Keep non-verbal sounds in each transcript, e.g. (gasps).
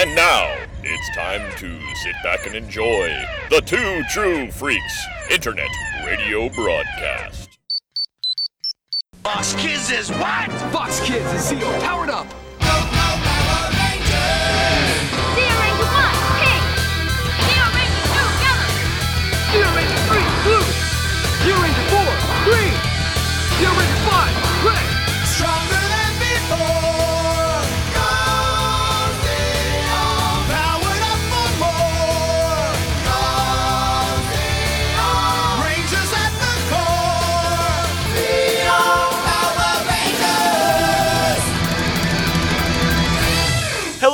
And now, it's time to sit back and enjoy the Two True Freaks Internet Radio Broadcast. Fox Kids is what? Fox Kids is Zeo powered up.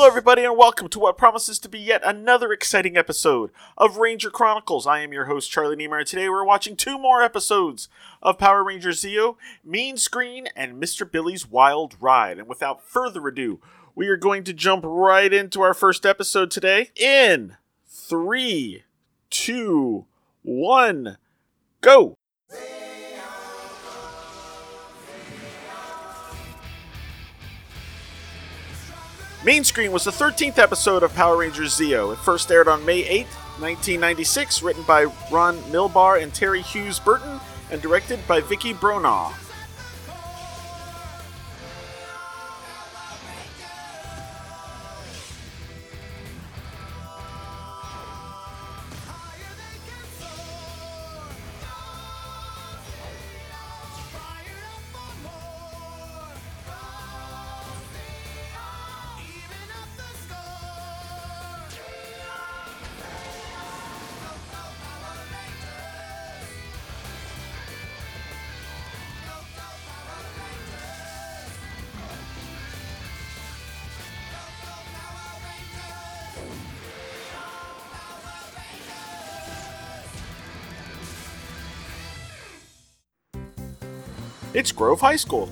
Hello, everybody, and welcome to what promises to be yet another exciting episode of Ranger Chronicles. I am your host, Charlie Niemeyer, and today we're watching two more episodes of Power Rangers Zeo, Mean Screen, and Mr. Billy's Wild Ride. And without further ado, we are going to jump right into our first episode today in three, two, one, go! Mean Screen was the 13th episode of Power Rangers Zeo. It first aired on May 8, 1996, written by Ron Milbauer and Terri Hughes Burton, and directed by Vickie Bronaugh. It's Grove High School.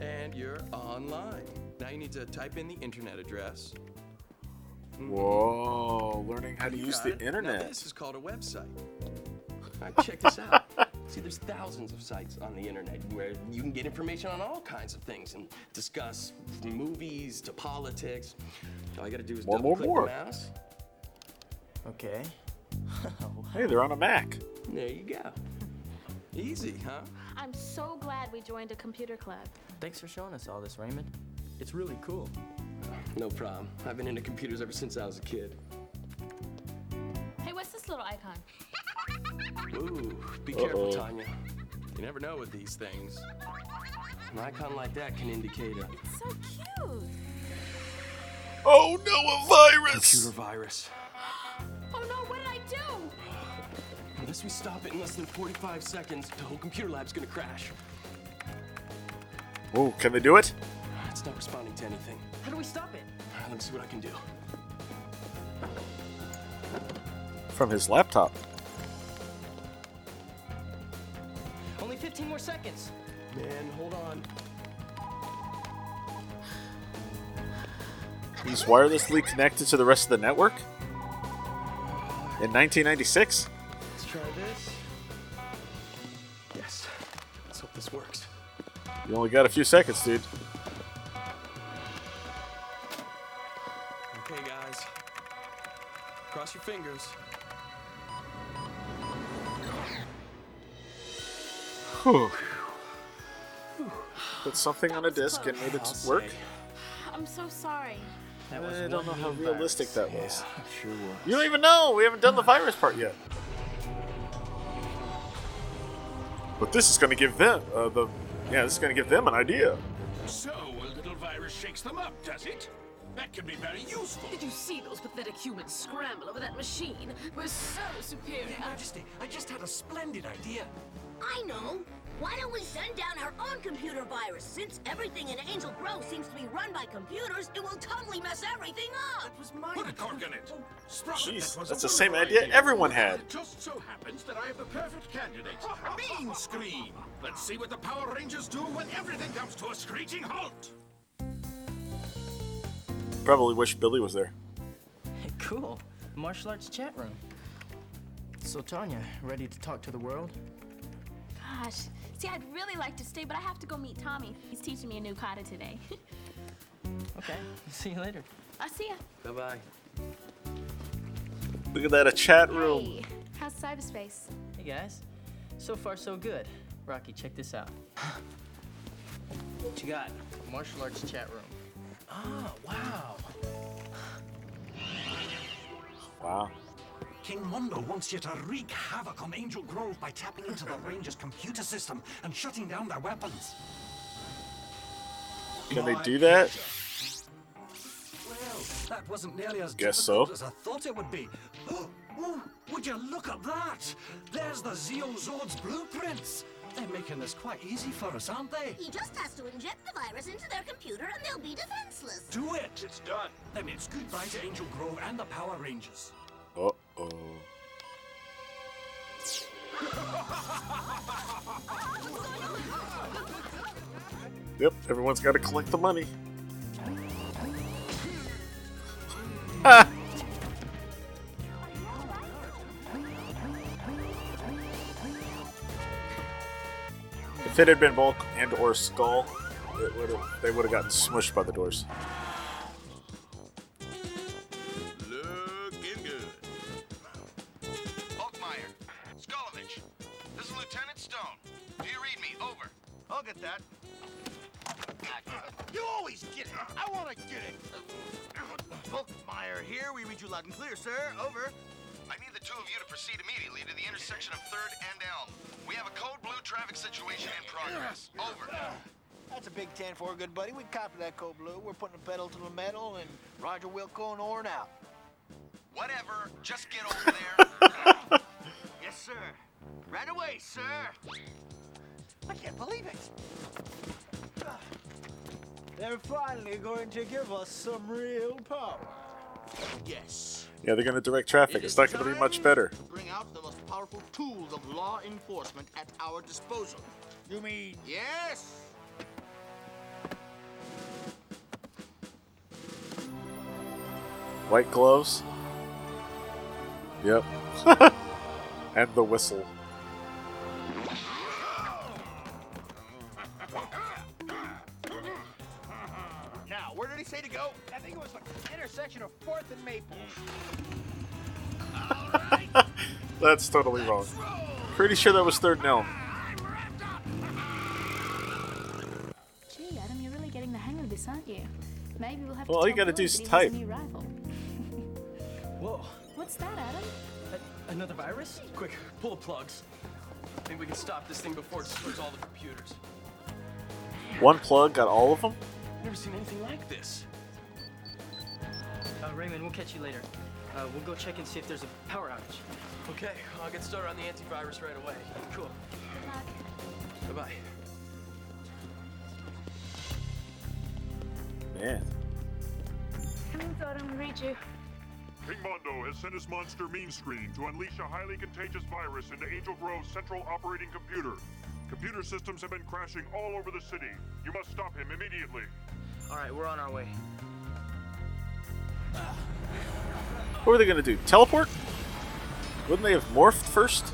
And you're online. Now you need to type in the internet address. Hmm. Whoa, learning how to use the it? Now internet. this is called a website. Now check this out. (laughs) See, there's thousands of sites on the internet where you can get information on all kinds of things and discuss movies to politics. All you gotta do is More, double more, click more. the mouse. Okay. (laughs) Hey, they're on a Mac. There you go. Easy, huh? I'm so glad we joined a computer club. Thanks for showing us all this, Raymond. It's really cool. No problem. I've been into computers ever since I was a kid. Hey, what's this little icon? Ooh, be careful, Uh-oh. Tanya. You never know with these things. An icon like that can indicate a It's so cute. Oh no, a virus! computer virus. Oh no, what did I do? Unless we stop it in less than 45 seconds, the whole computer lab's gonna crash. Oh, can they do it? Ah, it's not responding to anything. How do we stop it? Ah, let me see what I can do. From his laptop. Only 15 more seconds. Man, hold on. He's wirelessly connected to the rest of the network? In 1996? Let's try this. You only got a few seconds, dude. Okay, guys. Cross your fingers. Whew. Put something on a disc and made it I'll work. say. I'm so sorry. That was I don't know how realistic that was. Sure was. You don't even know. We haven't done the virus part yet. But this is going to give them uh, the yeah. This is going to give them an idea. So, a little virus shakes them up, does it? That can be very useful. Did you see those pathetic humans scramble over that machine? We're so superior. Your Majesty, I just had a splendid idea. I know. Why don't we send down our own computer virus? Since everything in Angel Grove seems to be run by computers, it will totally mess everything up. was my Put a cork in it. Oh, Sprout, Jeez, that that's the same wonderful idea everyone had. It just so happens that I have the perfect candidate. Oh, oh, mean screen. Let's see what the Power Rangers do when everything comes to a screeching halt. Probably wish Billy was there. (laughs) Cool. Martial arts chat room. So, Tanya, ready to talk to the world? Gosh. See, I'd really like to stay, but I have to go meet Tommy. He's teaching me a new kata today. (laughs) Okay, see you later. I'll see ya. Bye bye. Look at that, a chat room. Hey, how's cyberspace? Hey guys. So far, so good. Rocky, check this out. What you got? Martial arts chat room. Oh, wow. Wow. King Mondo wants you to wreak havoc on Angel Grove by tapping into the Rangers' computer system and shutting down their weapons. Can they do that? Well, that wasn't nearly as Guess difficult so. as I thought it would be. (gasps) Oh, oh, would you look at that? There's the Zeo Zord's blueprints. They're making this quite easy for us, aren't they? He just has to inject the virus into their computer and they'll be defenseless. Do it! It's done. Then it's goodbye to Angel Grove and the Power Rangers. Uh oh. Yep, everyone's got to collect the money. (laughs) If it had been Bulk and or Skull, it would've, they would have gotten smushed by the doors. I want to get it. Bulkmeier here. We read you loud and clear, sir. Over. I need the two of you to proceed immediately to the intersection of 3rd and Elm. We have a code blue traffic situation in progress. Over. That's a big 10 for good buddy. We copy that code blue. We're putting the pedal to the metal, and Roger Wilco and Orn out. Whatever. Just get over there. (laughs) yes, sir. Right away, sir. I can't believe it. They're finally going to give us some real power. Yes. Yeah, they're going to direct traffic. It's not going to be much better. Bring out the most powerful tools of law enforcement at our disposal. You mean Yes. White gloves. Yep. (laughs) and the whistle. 4th (laughs) and That's totally wrong. Pretty sure that was third and Elm. Gee, Adam, you're really getting the hang of this, aren't you? Maybe we'll have Well, to all you gotta do is type. a new rival. (laughs) Whoa. What's that, Adam? A- another virus? Quick, pull the plugs. I Think we can stop this thing before it destroys all the computers. One plug got all of them? Never seen anything like this. Raymond, we'll catch you later. Uh, we'll go check and see if there's a power outage. Okay, I'll get started on the antivirus right away. Cool. Bye bye. Man. Come in, Zordon, we read you. King Mondo has sent his monster Mean Screen to unleash a highly contagious virus into Angel Grove's central operating computer. Computer systems have been crashing all over the city. You must stop him immediately. All right, we're on our way. What were they going to do? Teleport? Wouldn't they have morphed first?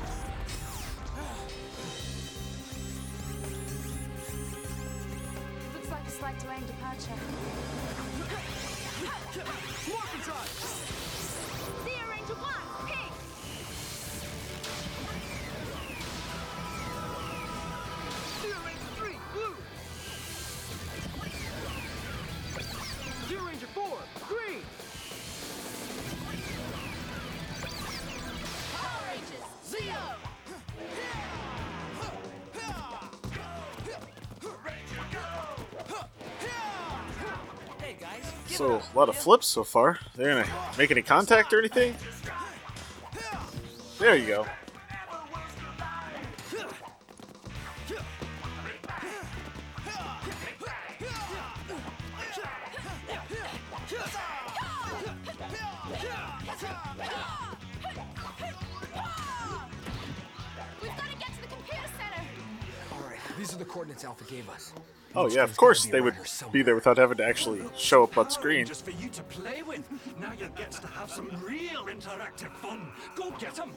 Looks like a slight delay in departure. A lot of flips so far. They're going to make any contact or anything? There you go. We've got to get to the computer center. All right, these are the coordinates Alpha gave us. Oh, yeah, of course they would be there without having to actually show up on screen. Just for you to play with. Now you get to have some real interactive fun. Go get him.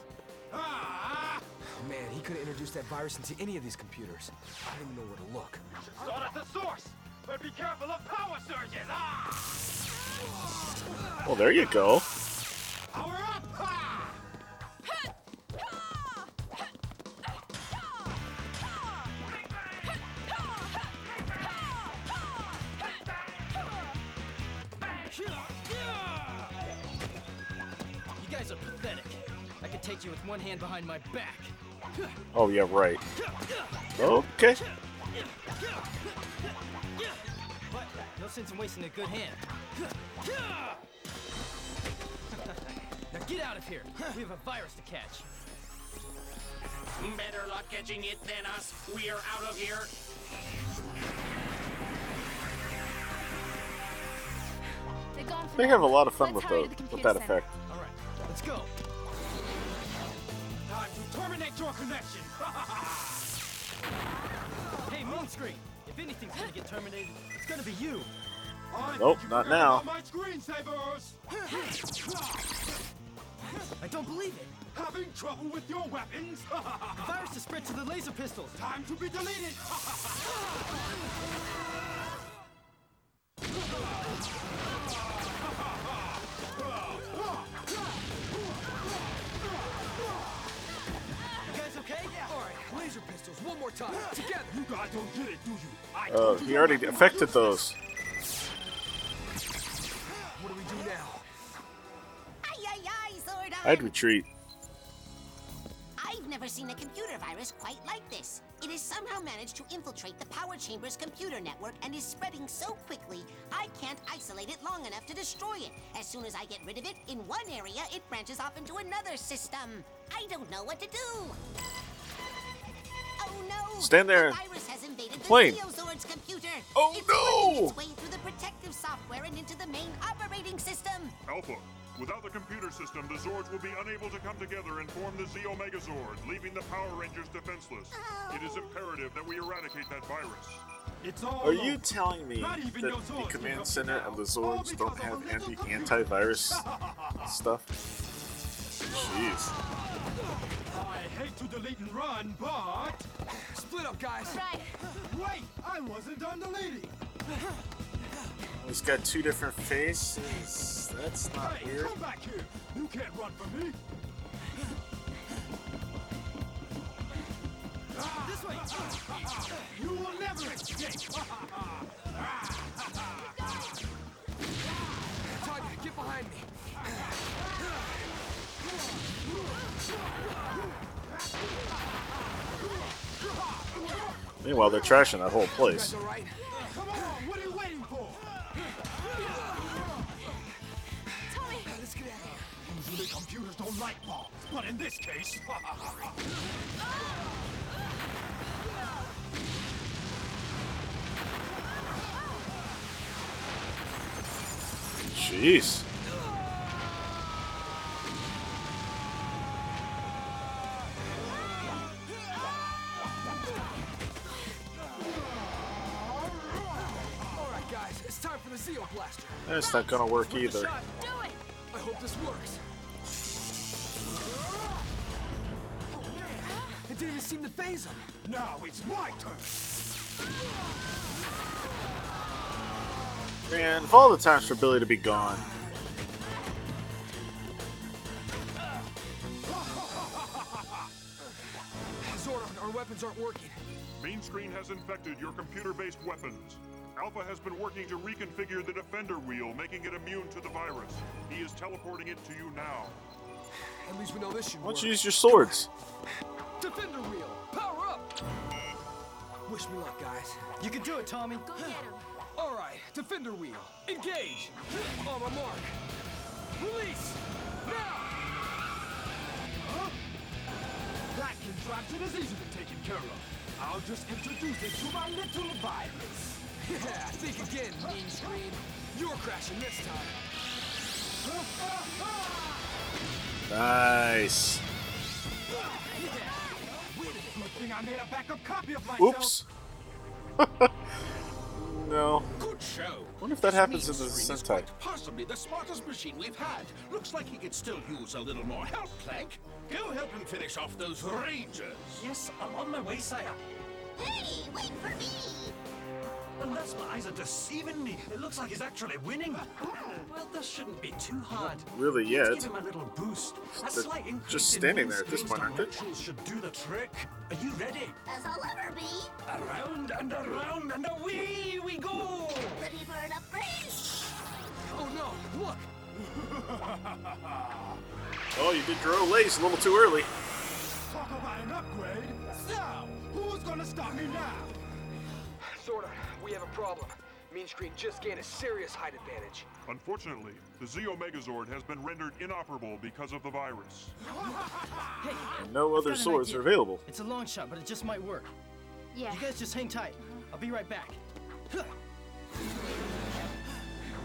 Ah! Man, he could have introduced that virus into any of these computers. I don't even know where to look. Start at the source! But be careful of power surges! Ah! Well, there you go. Back. Oh, yeah, right. Okay. But no sense in wasting a good hand. now get out of here. We have a virus to catch. Better luck catching it than us. We are out of here. They're They have a lot of fun Let's with hurry those, the with that center. effect. All right, let's go. Time to connection! (laughs) Hey, Mean Screen. If anything's gonna get terminated, it's gonna be you. I Nope, not now. My screensavers! (laughs) I don't believe it. Having trouble with your weapons? (laughs) The virus has spread to the laser pistols. Time to be deleted! One more time. Together. You guys don't get it, do you? I oh, told you he already weapons affected those. What do we do now? I'd retreat. I've never seen a computer virus quite like this. It has somehow managed to infiltrate the power chamber's computer network and is spreading so quickly, I can't isolate it long enough to destroy it. As soon as I get rid of it, in one area, it branches off into another system. I don't know what to do. Oh no! Stand there The and virus has invaded complain. the Zeozord's computer. Oh, it's no! working its way through the protective software and into the main operating system. Alpha, without the computer system, the Zords will be unable to come together and form the Zeo Megazord, leaving the Power Rangers defenseless. It is oh. imperative that we eradicate that virus. It's all Are you over. telling me Not that even your the Zords can command help center you now. of the All Zords don't because of have a little anti computer. antivirus (laughs) stuff? Jeez. I hate to delete and run, but... Split up, guys. Right. Wait! I wasn't done deleting! He's got two different faces. That's not Hey, weird. come back here! You can't run from me! This way. You will never escape! Tanya, get behind me. Meanwhile, they're trashing that whole place. Guys all right? Come on, That's not gonna work either. shot. It! I hope this works. Oh it didn't even seem to phase him. now it's my turn! Man, of all the times for Billy to be gone. (laughs) Zordon, our weapons aren't working. Mean Screen has infected your computer-based weapons. Alpha has been working to reconfigure the Defender wheel, making it immune to the virus. He is teleporting it to you now. At least we know this should Why don't you use your swords? Defender wheel, power up! Wish me luck, guys. You can do it, Tommy. Go get him. All right, defender wheel, engage! On my mark. Release! Now! That contraption is easily taken care of. I'll just introduce it to my little virus. Yeah, think again, mean screen. You're crashing this time. Nice. Thing I made a backup copy of myself. Oops. (laughs) no. Good show. Wonder if that happens in the Mean Screen is Sentai. Possibly the smartest machine we've had. Looks like he could still use a little more help, Klank. Go help him finish off those Rangers. Yes, I'm on my way, sire. Hey, wait for me! Unless my eyes are deceiving me, it looks like he's actually winning. Well, this shouldn't be too hard. Really Let's yet. give him a little boost. A They're slight increase just in standing there at this point, aren't they? directions should do the trick. Are you ready? As I'll ever be. Around and around and away we go! Ready for an upgrade? Oh no, look! (laughs) Oh, you did grow lace a little too early. Talk about an upgrade. So, who's gonna stop me now? Sorta. We have a problem. Mean Screen just gained a serious height advantage. Unfortunately, the Zeo Megazord has been rendered inoperable because of the virus. Hey, And no other I've got an swords are available. It's a long shot, but it just might work. Yeah. You guys just hang tight. I'll be right back.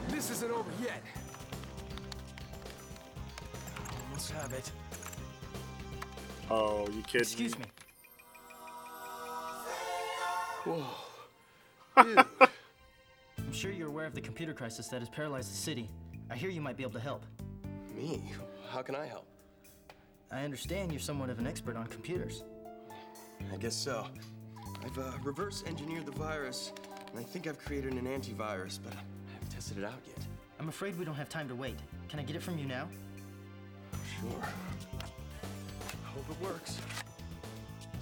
This isn't over yet. Let's have it. Oh, you kidding Excuse me. Whoa. I'm sure you're aware of the computer crisis that has paralyzed the city. I hear you might be able to help. Me? How can I help? I understand you're somewhat of an expert on computers. I guess so. I've uh, reverse engineered the virus, and I think I've created an antivirus, but I haven't tested it out yet. I'm afraid we don't have time to wait. Can I get it from you now? Sure. I hope it works.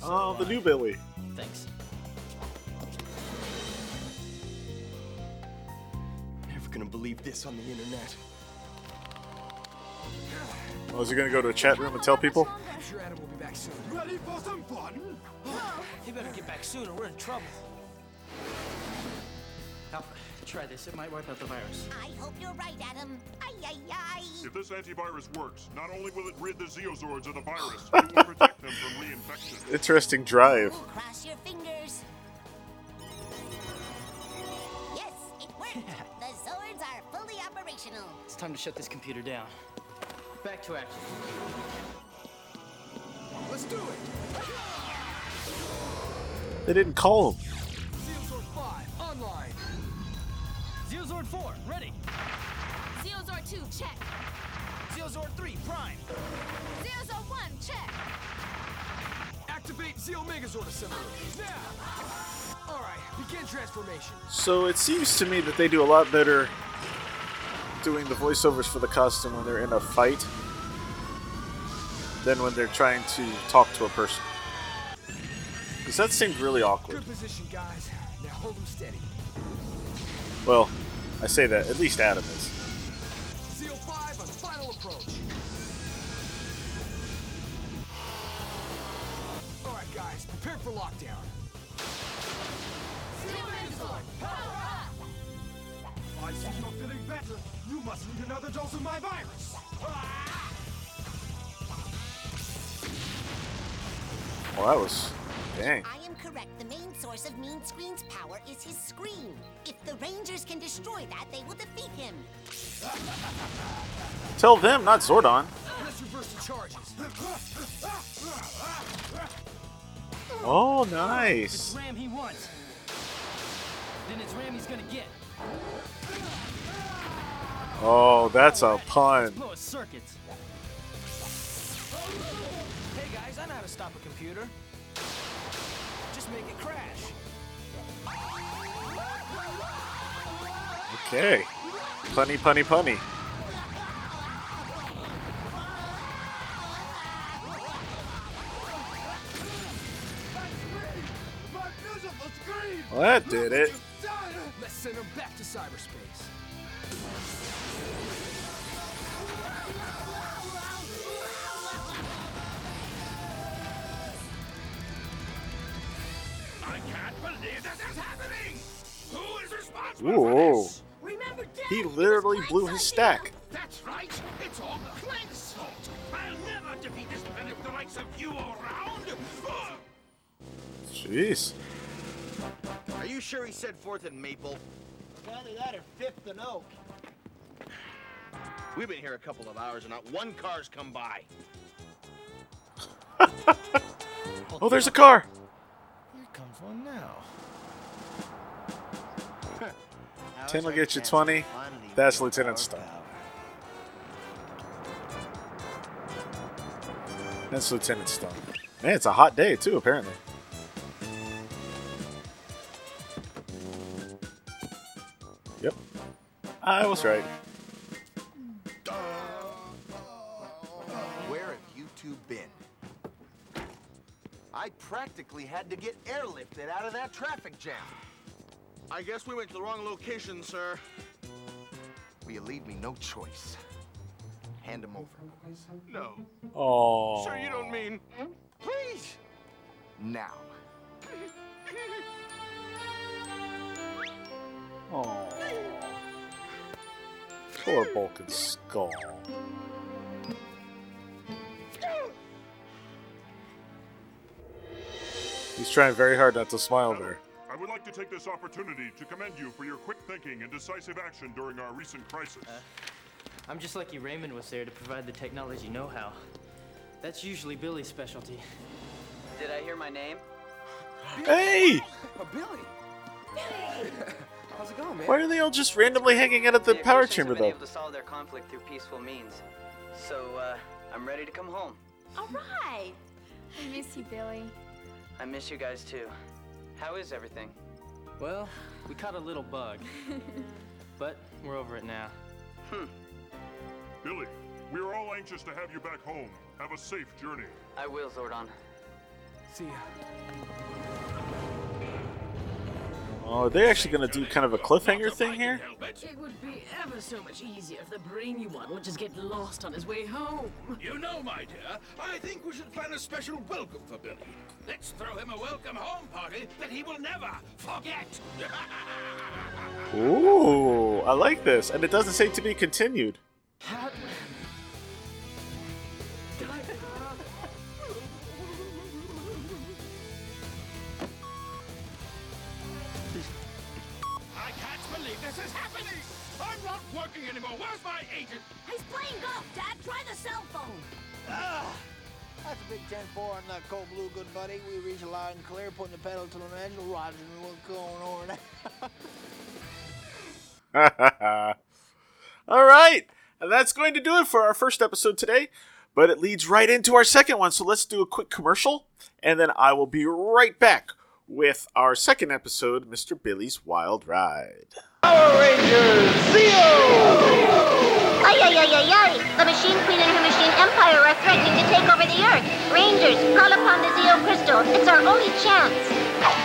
Oh, the new Billy. Thanks. Gonna believe this on the internet. Oh, is he gonna go to a chat room and tell people? I'm sure Adam will be back soon. Ready for some fun? You better get back soon or we're in trouble. Now, try this. It might wipe out the virus. I hope you're right, Adam. Ay, ay, ay. If this antivirus works, not only will it rid the Zeozords of the virus, (laughs) it will protect them from reinfection. Interesting drive. Cross your fingers. Yes, it worked. (laughs) the Zords are fully operational. It's time to shut this computer down. Back to action. Let's do it! They didn't call him. Zeozord 5, online! Zeozord 4, ready! Zeozord 2, check. Zeozord 3, prime! Zeozord 1, check. Activate Zeo Megazord assembly. Now! Alright, begin transformation. So it seems to me that they do a lot better doing the voiceovers for the costume when they're in a fight than when they're trying to talk to a person. Because that seemed really awkward. Good position, guys. Now hold them steady. Well, I say that, at least Adam is. Zeo 5 on final approach. Alright, guys, prepare for lockdown. Zeo power up. I see you're feeling better. You must need another dose of my virus. Well, that was. Dang. I am correct. The main source of Mean Screen's power is his screen. If the Rangers can destroy that, they will defeat him. Tell them, not Zordon. Let's reverse the charges. Oh, nice. Oh, that's a pun. Hey guys, I know how to stop a computer. Just make it crash. Okay. Punny, punny, punny. My beautiful screen! Well, that did it. Let's send him back to cyberspace. I can't believe this is happening! Who is responsible for this? Remember, Dad, He literally Klank's blew his stack. That's right! It's all Klank's fault! I'll never defeat this planet with the likes of you around! Jeez. Are you sure he said fourth and Maple? Either that or fifth and oak. We've been here a couple of hours and not one car's come by. (laughs) Oh, there's a car. Here comes one now. (laughs) Ten will get you 20. That's Lieutenant Stone. That's Lieutenant Stone. Man, it's a hot day, too, apparently. I was right. Where have you two been? I practically had to get airlifted out of that traffic jam. I guess we went to the wrong location, sir. Will you leave me no choice? Hand him over. No. Oh. Sir, you don't mean. Please. Now. Oh. Poor Bulk and Skull. He's trying very hard not to smile there. I would like to take this opportunity to commend you for your quick thinking and decisive action during our recent crisis. Uh, I'm just lucky Raymond was there to provide the technology know-how. That's usually Billy's specialty. Did I hear my name? Hey! Oh, Billy. (laughs) How's it going, man? Why are they all just randomly hanging out at the The power Aquitians chamber have been though? able to solve their conflict through peaceful means. So, uh, I'm ready to come home. All right. I miss you, Billy. I miss you guys too. How is everything? Well, we caught a little bug, (laughs) but we're over it now. Hmm. Billy, we are all anxious to have you back home. Have a safe journey. I will, Zordon. See ya. Oh, are they actually gonna do kind of a cliffhanger thing here? It would be ever so much easier if the brainy one would just get lost on his way home. You know, my dear, I think we should plan a special welcome for Billy. Let's throw him a welcome home party that he will never forget. (laughs) Ooh, I like this, and it doesn't say to be continued. I working anymore. Where's my agent? He's playing golf, Dad. Try the cell phone. Ah, that's a big 10 4 on that cold blue, good buddy. We reach loud and clear, putting the pedal to the metal. Roger, what's going on? (laughs) All right, and that's going to do it for our first episode today. But it leads right into our second one, so let's do a quick commercial, and then I will be right back with our second episode, Mr. Billy's Wild Ride. Power Rangers Ay, ay, ay, ay, ay! The Machine Queen and her Machine Empire are threatening to take over the Earth. Rangers, call upon the Zeo Crystal. It's our only chance.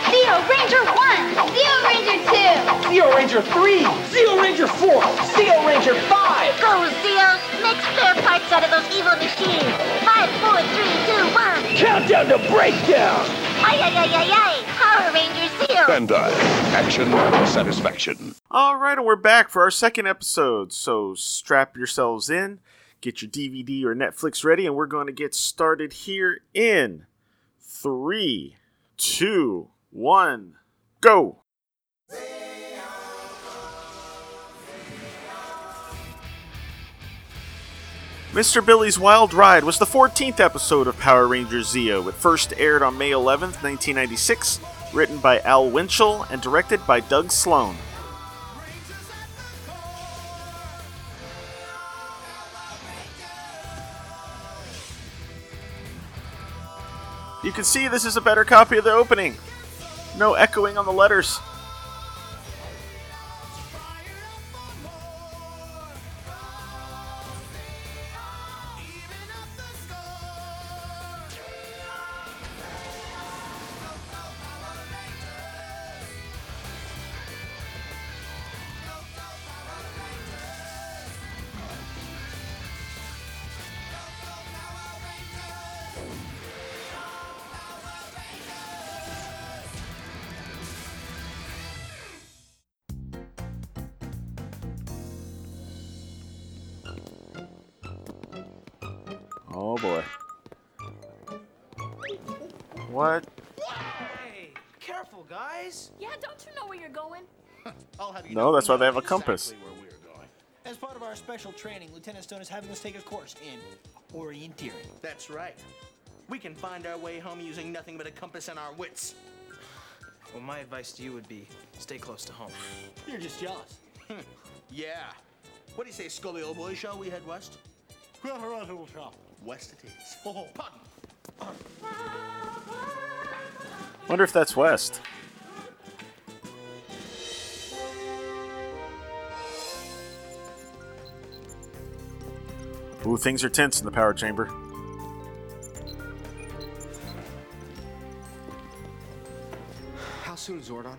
Zeo Ranger 1! Zeo Ranger 2! Zeo Ranger 3! Zeo Ranger 4! Zeo Ranger 5! Go, Zeos! Make spare parts out of those evil machines! Five, four, three, two, one! Countdown to breakdown! Ay, ay, ay, ay, ay! Power Rangers Zeo! Bandai. Action satisfaction. All right, and we're back for our second episode. So strap yourselves in, get your DVD or Netflix ready, and we're going to get started here in three, two, one, go. Mr. Billy's Wild Ride was the 14th episode of Power Rangers Zeo. It first aired on May 11th, 1996, written by Al Winchell and directed by Doug Sloan. You can see this is a better copy of the opening. No echoing on the letters. Oh boy. What? Hey, careful, guys. Yeah, don't you know where you're going? (laughs) I'll have No, that's why they have a compass. As part of our special training, Lieutenant Stone is having us take a course in orienteering. That's right. We can find our way home using nothing but a compass and our wits. Well, my advice to you would be stay close to home. (laughs) You're just jealous. (laughs) yeah. What do you say, Scully, old boy? Shall we head west? west it is. Oh, pardon. Wonder if that's west. Ooh, things are tense in the power chamber. How soon, Zordon?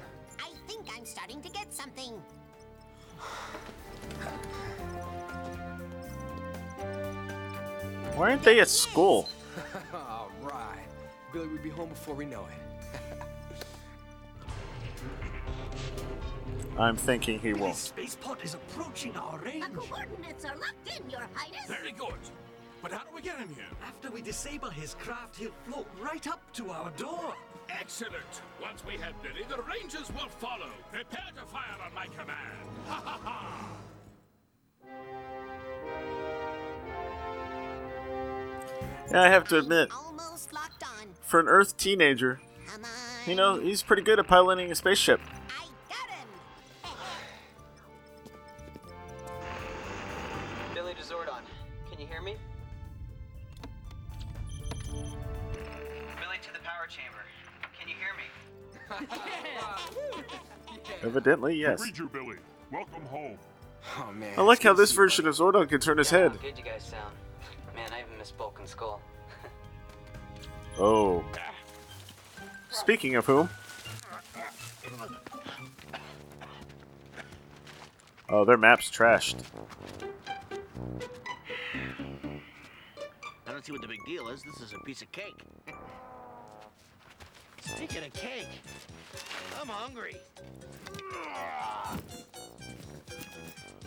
Why aren't they at school? (laughs) All right. Billy will be home before we know it. (laughs) I'm thinking he will. spaceport is approaching our range. The coordinates are locked in, Your Highness. Very good. But how do we get him here? After we disable his craft, he'll float right up to our door. Excellent. Once we have Billy, the Rangers will follow. Prepare to fire on my command. Ha ha ha! Yeah, I have to admit, Almost locked on. for an Earth teenager, you know, he's pretty good at piloting a spaceship. (laughs) Billy to Zordon. Can you hear me? Billy to the power chamber. Can you hear me? (laughs) Evidently, yes. Read you, Billy. Welcome home. Oh man. I like how this version of Zordon can turn his head. How good you guys sound. Oh. Speaking of whom. Oh, their map's trashed. I don't see what the big deal is. This is a piece of cake. (laughs) Speaking of cake, I'm hungry.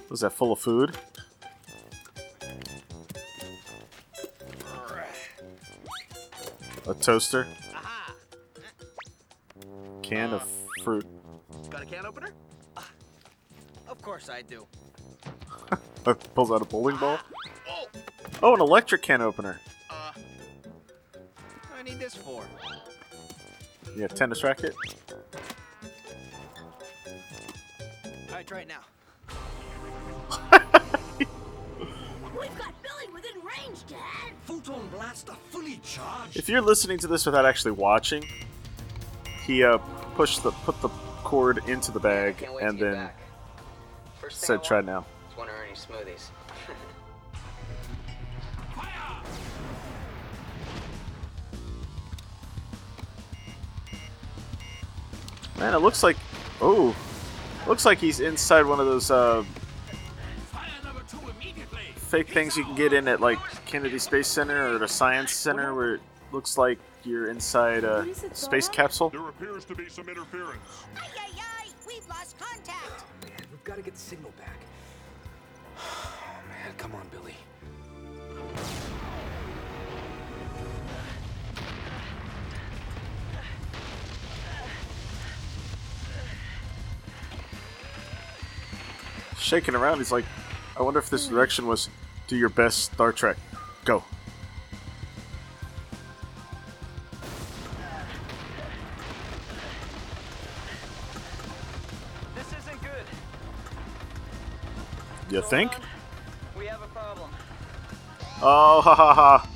Was that full of food? A toaster? Can of fruit. Got a can opener? Of course I do. (laughs) Pulls out a bowling ball. Oh, an electric can opener. Uh, I need this for. Yeah, tennis racket. All right, try it now. Photon blaster fully charged. If you're listening to this without actually watching, he uh, pushed the put the cord into the bag Can't and then. First thing said, "Try now." is one of Ernie's smoothies. (laughs) Man, it looks like oh, looks like he's inside one of those uh, fake things you can get in at like Kennedy Space Center or the Science Center, where it looks like you're inside a space capsule. There appears to be some interference. Ay, ay, ay. We've lost contact. Oh, we've got to get the signal back. (sighs) Oh man, come on, Billy. Shaking around, he's like, I wonder if this hmm. direction was do your best Star Trek. Go. This isn't good. You think? We have a problem. Oh, (laughs) ha ha ha.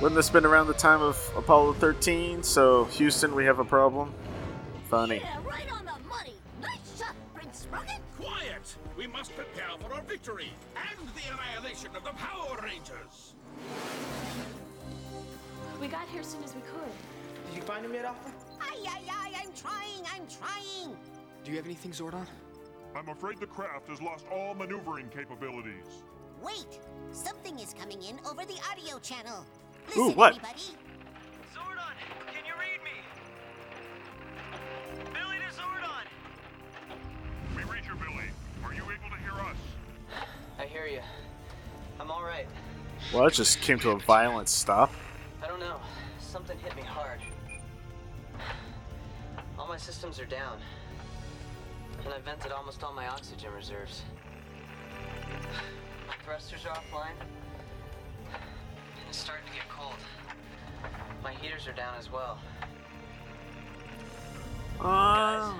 Wouldn't this been around the time of Apollo 13? So, Houston, we have a problem? Funny. Yeah, right victory and the annihilation of the Power Rangers. We got here as soon as we could. Did you find him yet, Alpha? Ay, ay, ay. I'm trying. I'm trying. Do you have anything, Zordon? I'm afraid the craft has lost all maneuvering capabilities. Wait. Something is coming in over the audio channel. Listen, Ooh, Listen, what? everybody. Hear you. I'm all right. Well, it just came to a violent stop. I don't know. Something hit me hard. All my systems are down. And I vented almost all my oxygen reserves. My thrusters are offline. And it's starting to get cold. My heaters are down as well. Uh,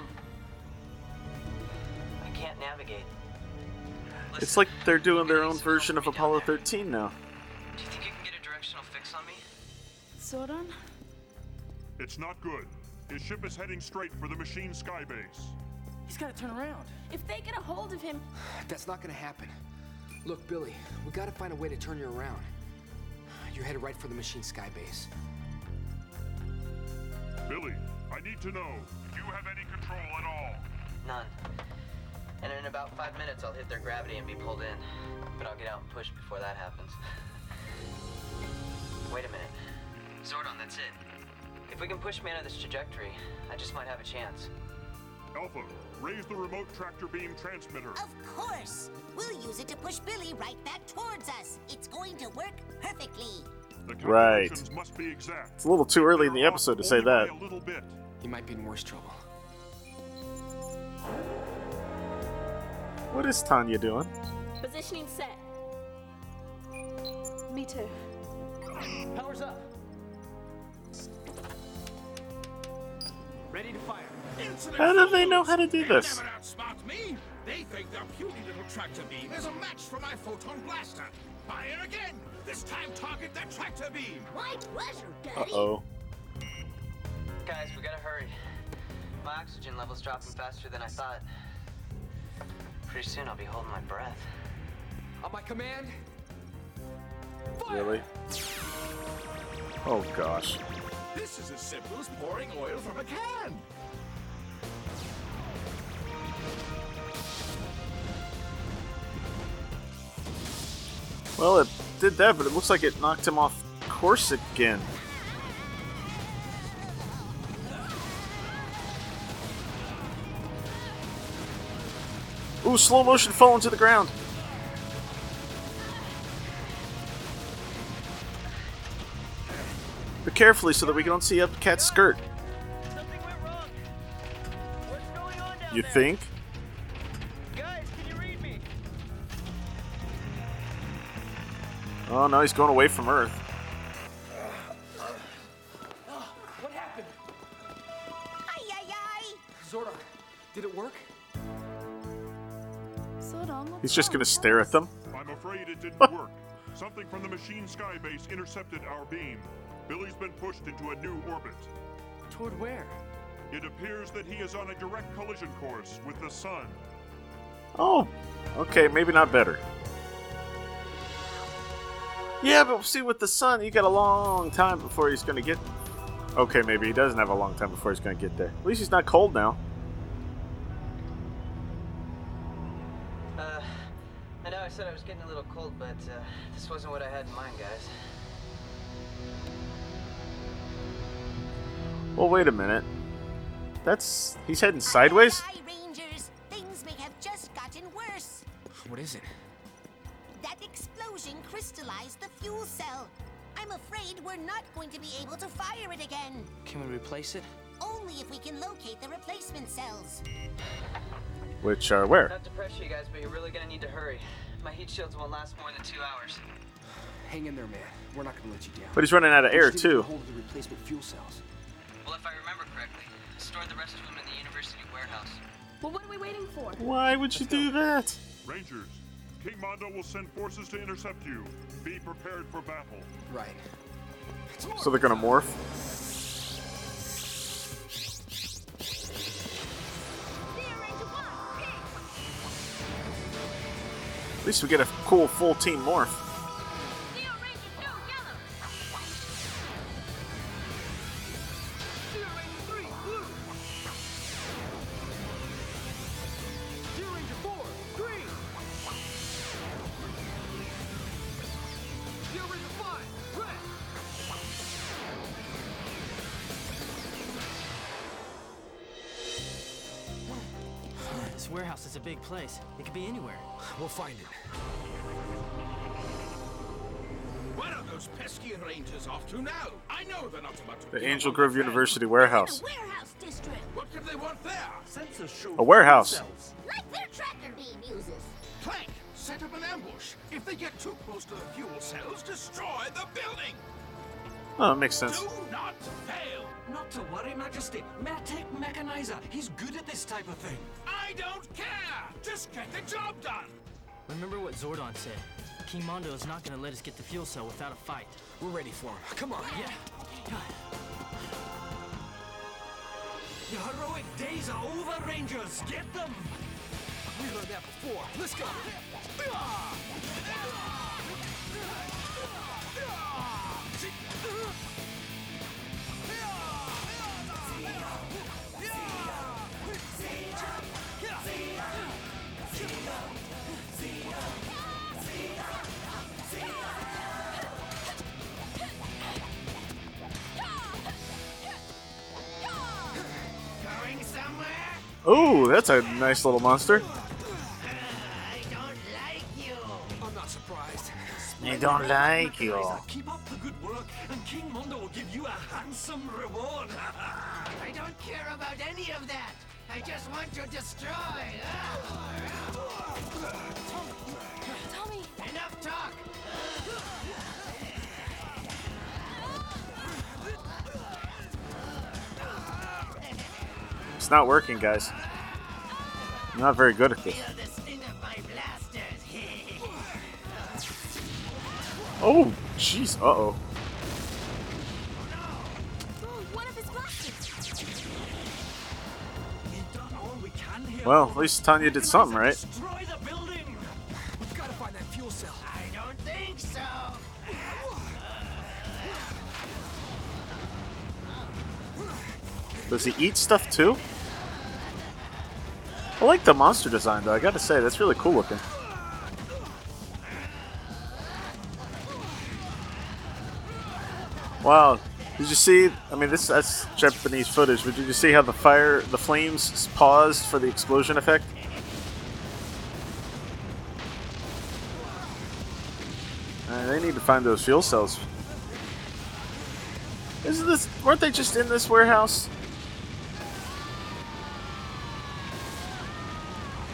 I can't navigate. It's like they're doing their own version of Apollo 13 now. Do you think you can get a directional fix on me? Zordon? It's not good. His ship is heading straight for the machine skybase. He's got to turn around. If they get a hold of him, (sighs) That's not gonna happen. Look, Billy, we gotta find a way to turn you around. You're headed right for the machine sky base. Billy, I need to know, do you have any control at all? None. And in about five minutes, I'll hit their gravity and be pulled in. But I'll get out and push before that happens. Wait a minute. Zordon, that's it. If we can push me out of this trajectory, I just might have a chance. Alpha, raise the remote tractor beam transmitter. Of course! We'll use it to push Billy right back towards us. It's going to work perfectly. The Right. must be exact. It's a little too early in the episode to say that. A little bit. He might be in worse trouble. What is Tanya doing? Positioning set. Me too. Powers up. Ready to fire. Insolent How do they know how to do They'll this? Never outsmart me. They think their puny little tractor beam is a match for my photon blaster. Fire again. This time target that tractor beam. My pleasure, Uh oh. Guys, we gotta hurry. My oxygen level's dropping faster than I thought. Pretty soon I'll be holding my breath. On my command, Really? Oh gosh. This is as simple as pouring oil from a can. Well, it did that, but it looks like it knocked him off course again. Slow motion falling to the ground. But carefully so that we don't see up cat's skirt. You think? Guys, you? Oh no, he's going away from Earth. He's just gonna stare at them. I'm afraid it didn't (laughs) work. Something from the machine sky base intercepted our beam. Billy's been pushed into a new orbit. Toward where? It appears that he is on a direct collision course with the sun. Oh, okay, maybe not better. Yeah, but see, with the sun, you got a long time before he's gonna get. Okay, maybe he doesn't have a long time before he's gonna get there. At least he's not cold now. Uh, I know I said I was getting a little cold, but uh, this wasn't what I had in mind, guys. Well, wait a minute. That's he's heading sideways. Aye, Rangers! Things may have just gotten worse. What is it? That explosion crystallized the fuel cell. I'm afraid we're not going to be able to fire it again. Can we replace it? Only if we can locate the replacement cells. Which are where? Not to pressure you guys, but you're really gonna need to hurry. My heat shields won't last more than two hours. Hang in there, man. We're not gonna let you down. But he's running out of air We just need to too. hold the replacement fuel cells. Well, if I remember correctly, I stored the rest of them in the university warehouse. Well, what are we waiting for? Why would you do that? Rangers, King Mondo will send forces to intercept you. Be prepared for battle. Right. So they're gonna morph. Least we get a cool full team morph. This warehouse is a big place. It could be anywhere. (sighs) We'll find it. Where are those pesky rangers off to now? I know they're not about to The Angel Grove the University warehouse. Warehouse district. What could they want there? Sensors show A warehouse. Like their tractor beam uses. Klank, set up an ambush. If they get too close to the fuel cells, destroy the building. Oh, that makes sense. Do not fail. Not to worry, Majesty. Matek Mechanizer. He's good at this type of thing. I don't care. Just get the job done. Remember what Zordon said. King Mondo is not gonna let us get the fuel cell without a fight. We're ready for him. Come on. Yeah. The heroic days are over, Rangers. Get them. We've heard that before. Let's go. Ah! Ooh, that's a nice little monster. I don't like you. I'm not surprised. They don't like you. Keep up the good work, and King Mondo will give you a handsome reward. (laughs) I don't care about any of that. I just want to destroy. (laughs) Tommy! Enough talk. It's not working, guys. I'm not very good at this. Oh, jeez. Uh oh. Blasters! Well, at least Tanya did something, right? Does he eat stuff too? I like the monster design though, I gotta say, that's really cool looking. Wow. Did you see? I mean, this that's Japanese footage, but did you see how the fire, the flames paused for the explosion effect? Uh, they need to find those fuel cells. Isn't this? Weren't they just in this warehouse?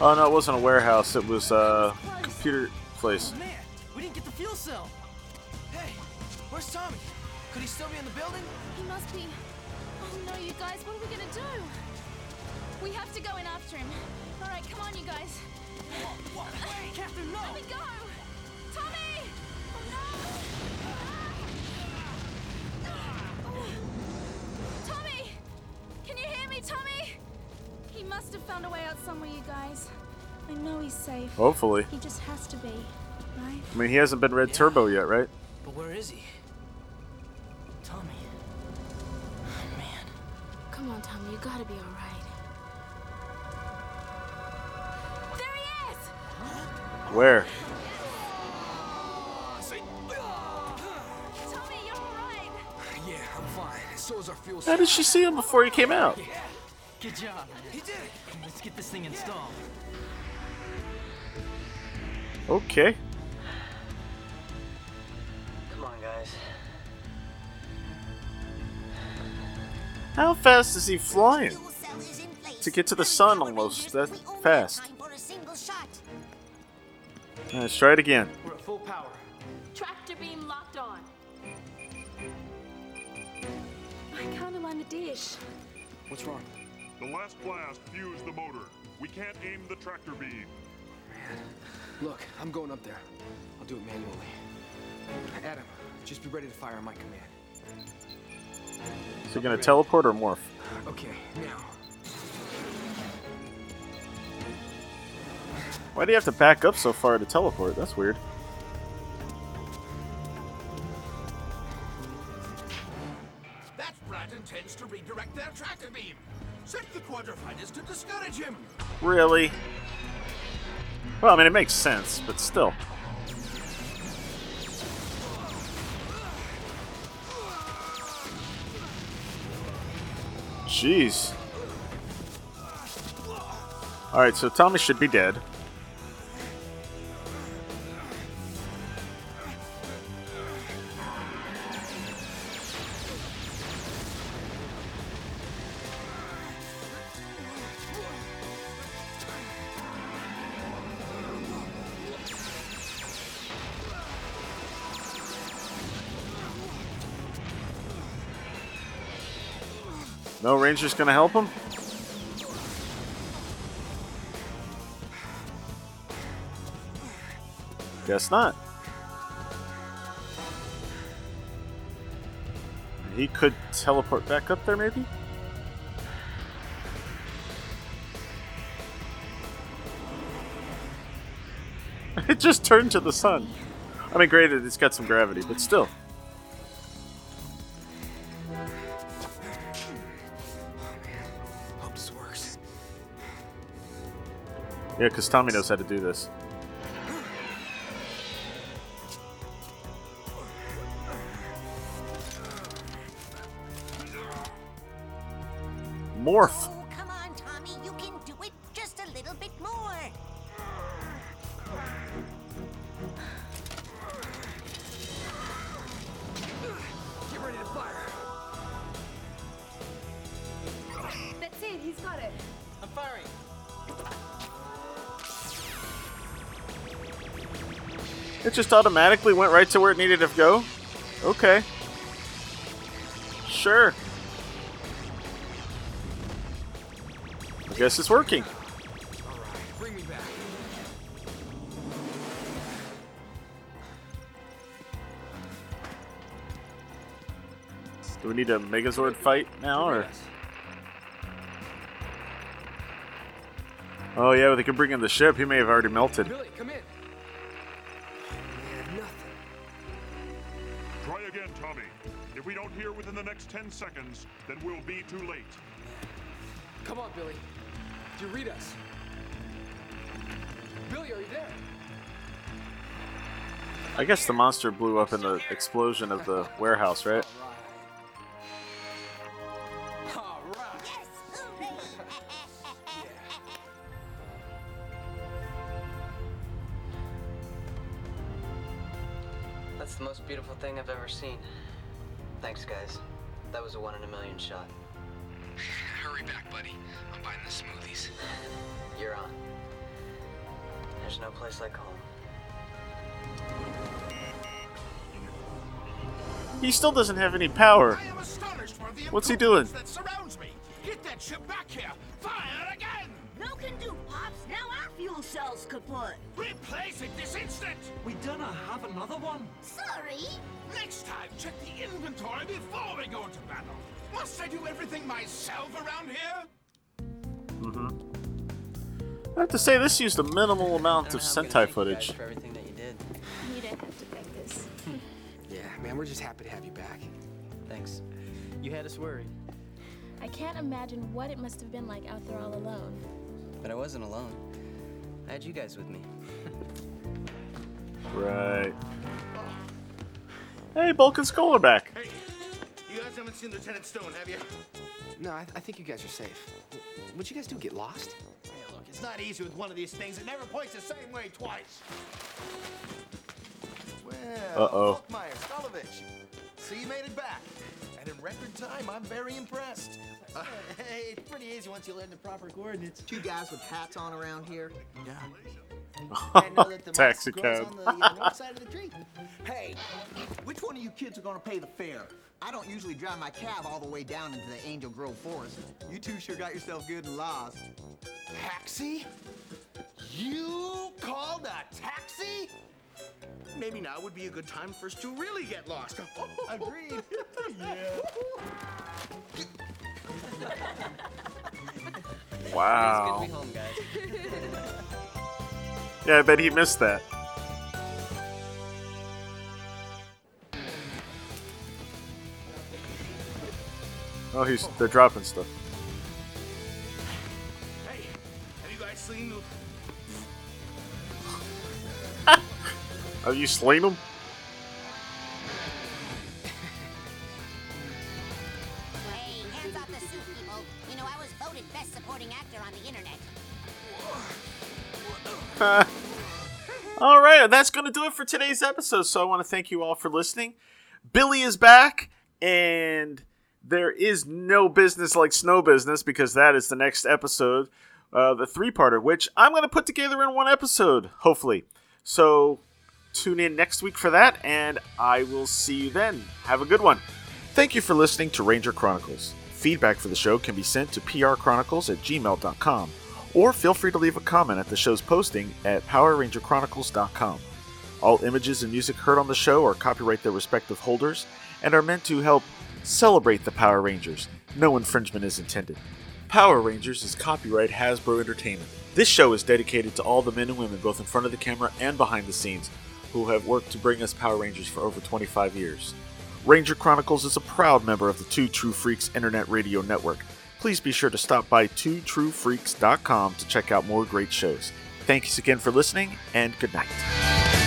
Oh no, it wasn't a warehouse. It was a computer place. Oh, man, we didn't get the fuel cell. Hey, where's Tommy? Could he still be in the building? He must be. Oh no, you guys, what are we gonna do? We have to go in after him. Alright, come on, you guys. Wait, Captain, no! Let me go! Tommy! Oh no! Ah. Ah. Tommy! Can you hear me, Tommy? He must have found a way out somewhere, you guys. I know he's safe. Hopefully. He just has to be, right? I mean, he hasn't been Red Turbo yet, right? But where is he? Tommy. Oh, man. Come on, Tommy, you gotta be alright. There he is! Where? Tommy, you're alright! Yeah, I'm fine. So is our fuel How did she see him before he came out? Good job. He did it. Let's get this thing installed. Okay. Come on, guys. How fast is he flying? To get to the sun almost that fast. Let's try it again. We're at full power. Tractor beam locked on. I can't align the dish. What's wrong? The last blast fused the motor. We can't aim the tractor beam. Man. Look, I'm going up there. I'll do it manually. Adam, just be ready to fire on my command. Is he gonna teleport or morph? Okay, now. Why do you have to back up so far to teleport? That's weird. Quarterfinals to discourage him. Really? Well, I mean, it makes sense, but still. Jeez. Alright, so Tommy should be dead. Ranger's gonna help him? Guess not. He could teleport back up there, maybe? (laughs) It just turned to the sun. I mean, granted, it's got some gravity, but still. Yeah, because Tommy knows how to do this. Morph. Just automatically went right to where it needed to go? Okay. Sure. I guess it's working. Do we need a Megazord fight now, or? Oh yeah, they can bring in the ship. He may have already melted. Billy, If we don't hear within the next 10 seconds, then we'll be too late. Come on, Billy. Do you read us? Billy, are you there? I guess the monster blew up in the explosion of the warehouse, right? That's the most beautiful thing I've ever seen. Thanks, guys. That was a one in a million shot. Hurry back, buddy. I'm buying the smoothies. You're on. There's no place like home. He still doesn't have any power. I am astonished for the What's he doing? improvements that surrounds me. Get that ship back here. Fire again. No can do, Pops. Now our fuel cell's kaput. Replace it this instant. We don't have another one. Sorry. Next time, check the inventory before we go into battle. Must I do everything myself around here? Mm-hmm. I have to say, this used a minimal amount of Sentai footage. For everything that you did. You didn't have to beg this. (laughs) Yeah, man, we're just happy to have you back. Thanks. You had us worried. I can't imagine what it must have been like out there all alone. But I wasn't alone. I had you guys with me. Right. Hey, Bulk and Skull are back. Hey, you guys haven't seen Lieutenant Stone, have you? No, I, I think you guys are safe. What'd you guys do? Get lost? Yeah, look, it's not easy with one of these things. It never points the same way twice. Well, Uh-oh. Meyer, Skullovitch, so you made it back. And in record time, I'm very impressed. Uh, (laughs) hey, it's pretty easy once you learn the proper coordinates. Two guys with hats on around here. Yeah. (laughs) I know that the Taxi cab. on the north side of the tree. Hey, which one of you kids are gonna pay the fare? I don't usually drive my cab all the way down into the Angel Grove Forest. You two sure got yourself good and lost. Taxi? You called a taxi? Maybe now would be a good time for us to really get lost. (laughs) Agreed. yeah. Wow. (laughs) Yeah, I bet he missed that. Oh, he's they're dropping stuff. Hey, (laughs) have you guys seen the Are you slaying him? Hey, (laughs) all right, that's going to do it for today's episode. So I want to thank you all for listening. Billy is back, and there is no business like snow business because that is the next episode, uh, the three parter, which I'm going to put together in one episode, hopefully. So tune in next week for that, and I will see you then. Have a good one. Thank you for listening to Ranger Chronicles. Feedback for the show can be sent to prchronicles at gmail.com, or feel free to leave a comment at the show's posting at PowerRangerChronicles.com. All images and music heard on the show are copyright their respective holders and are meant to help celebrate the Power Rangers. No infringement is intended. Power Rangers is copyright Hasbro Entertainment. This show is dedicated to all the men and women, both in front of the camera and behind the scenes, who have worked to bring us Power Rangers for over 25 years. Ranger Chronicles is a proud member of the Two True Freaks Internet Radio Network please be sure to stop by twotruefreaks.com to check out more great shows. Thanks again for listening, and good night.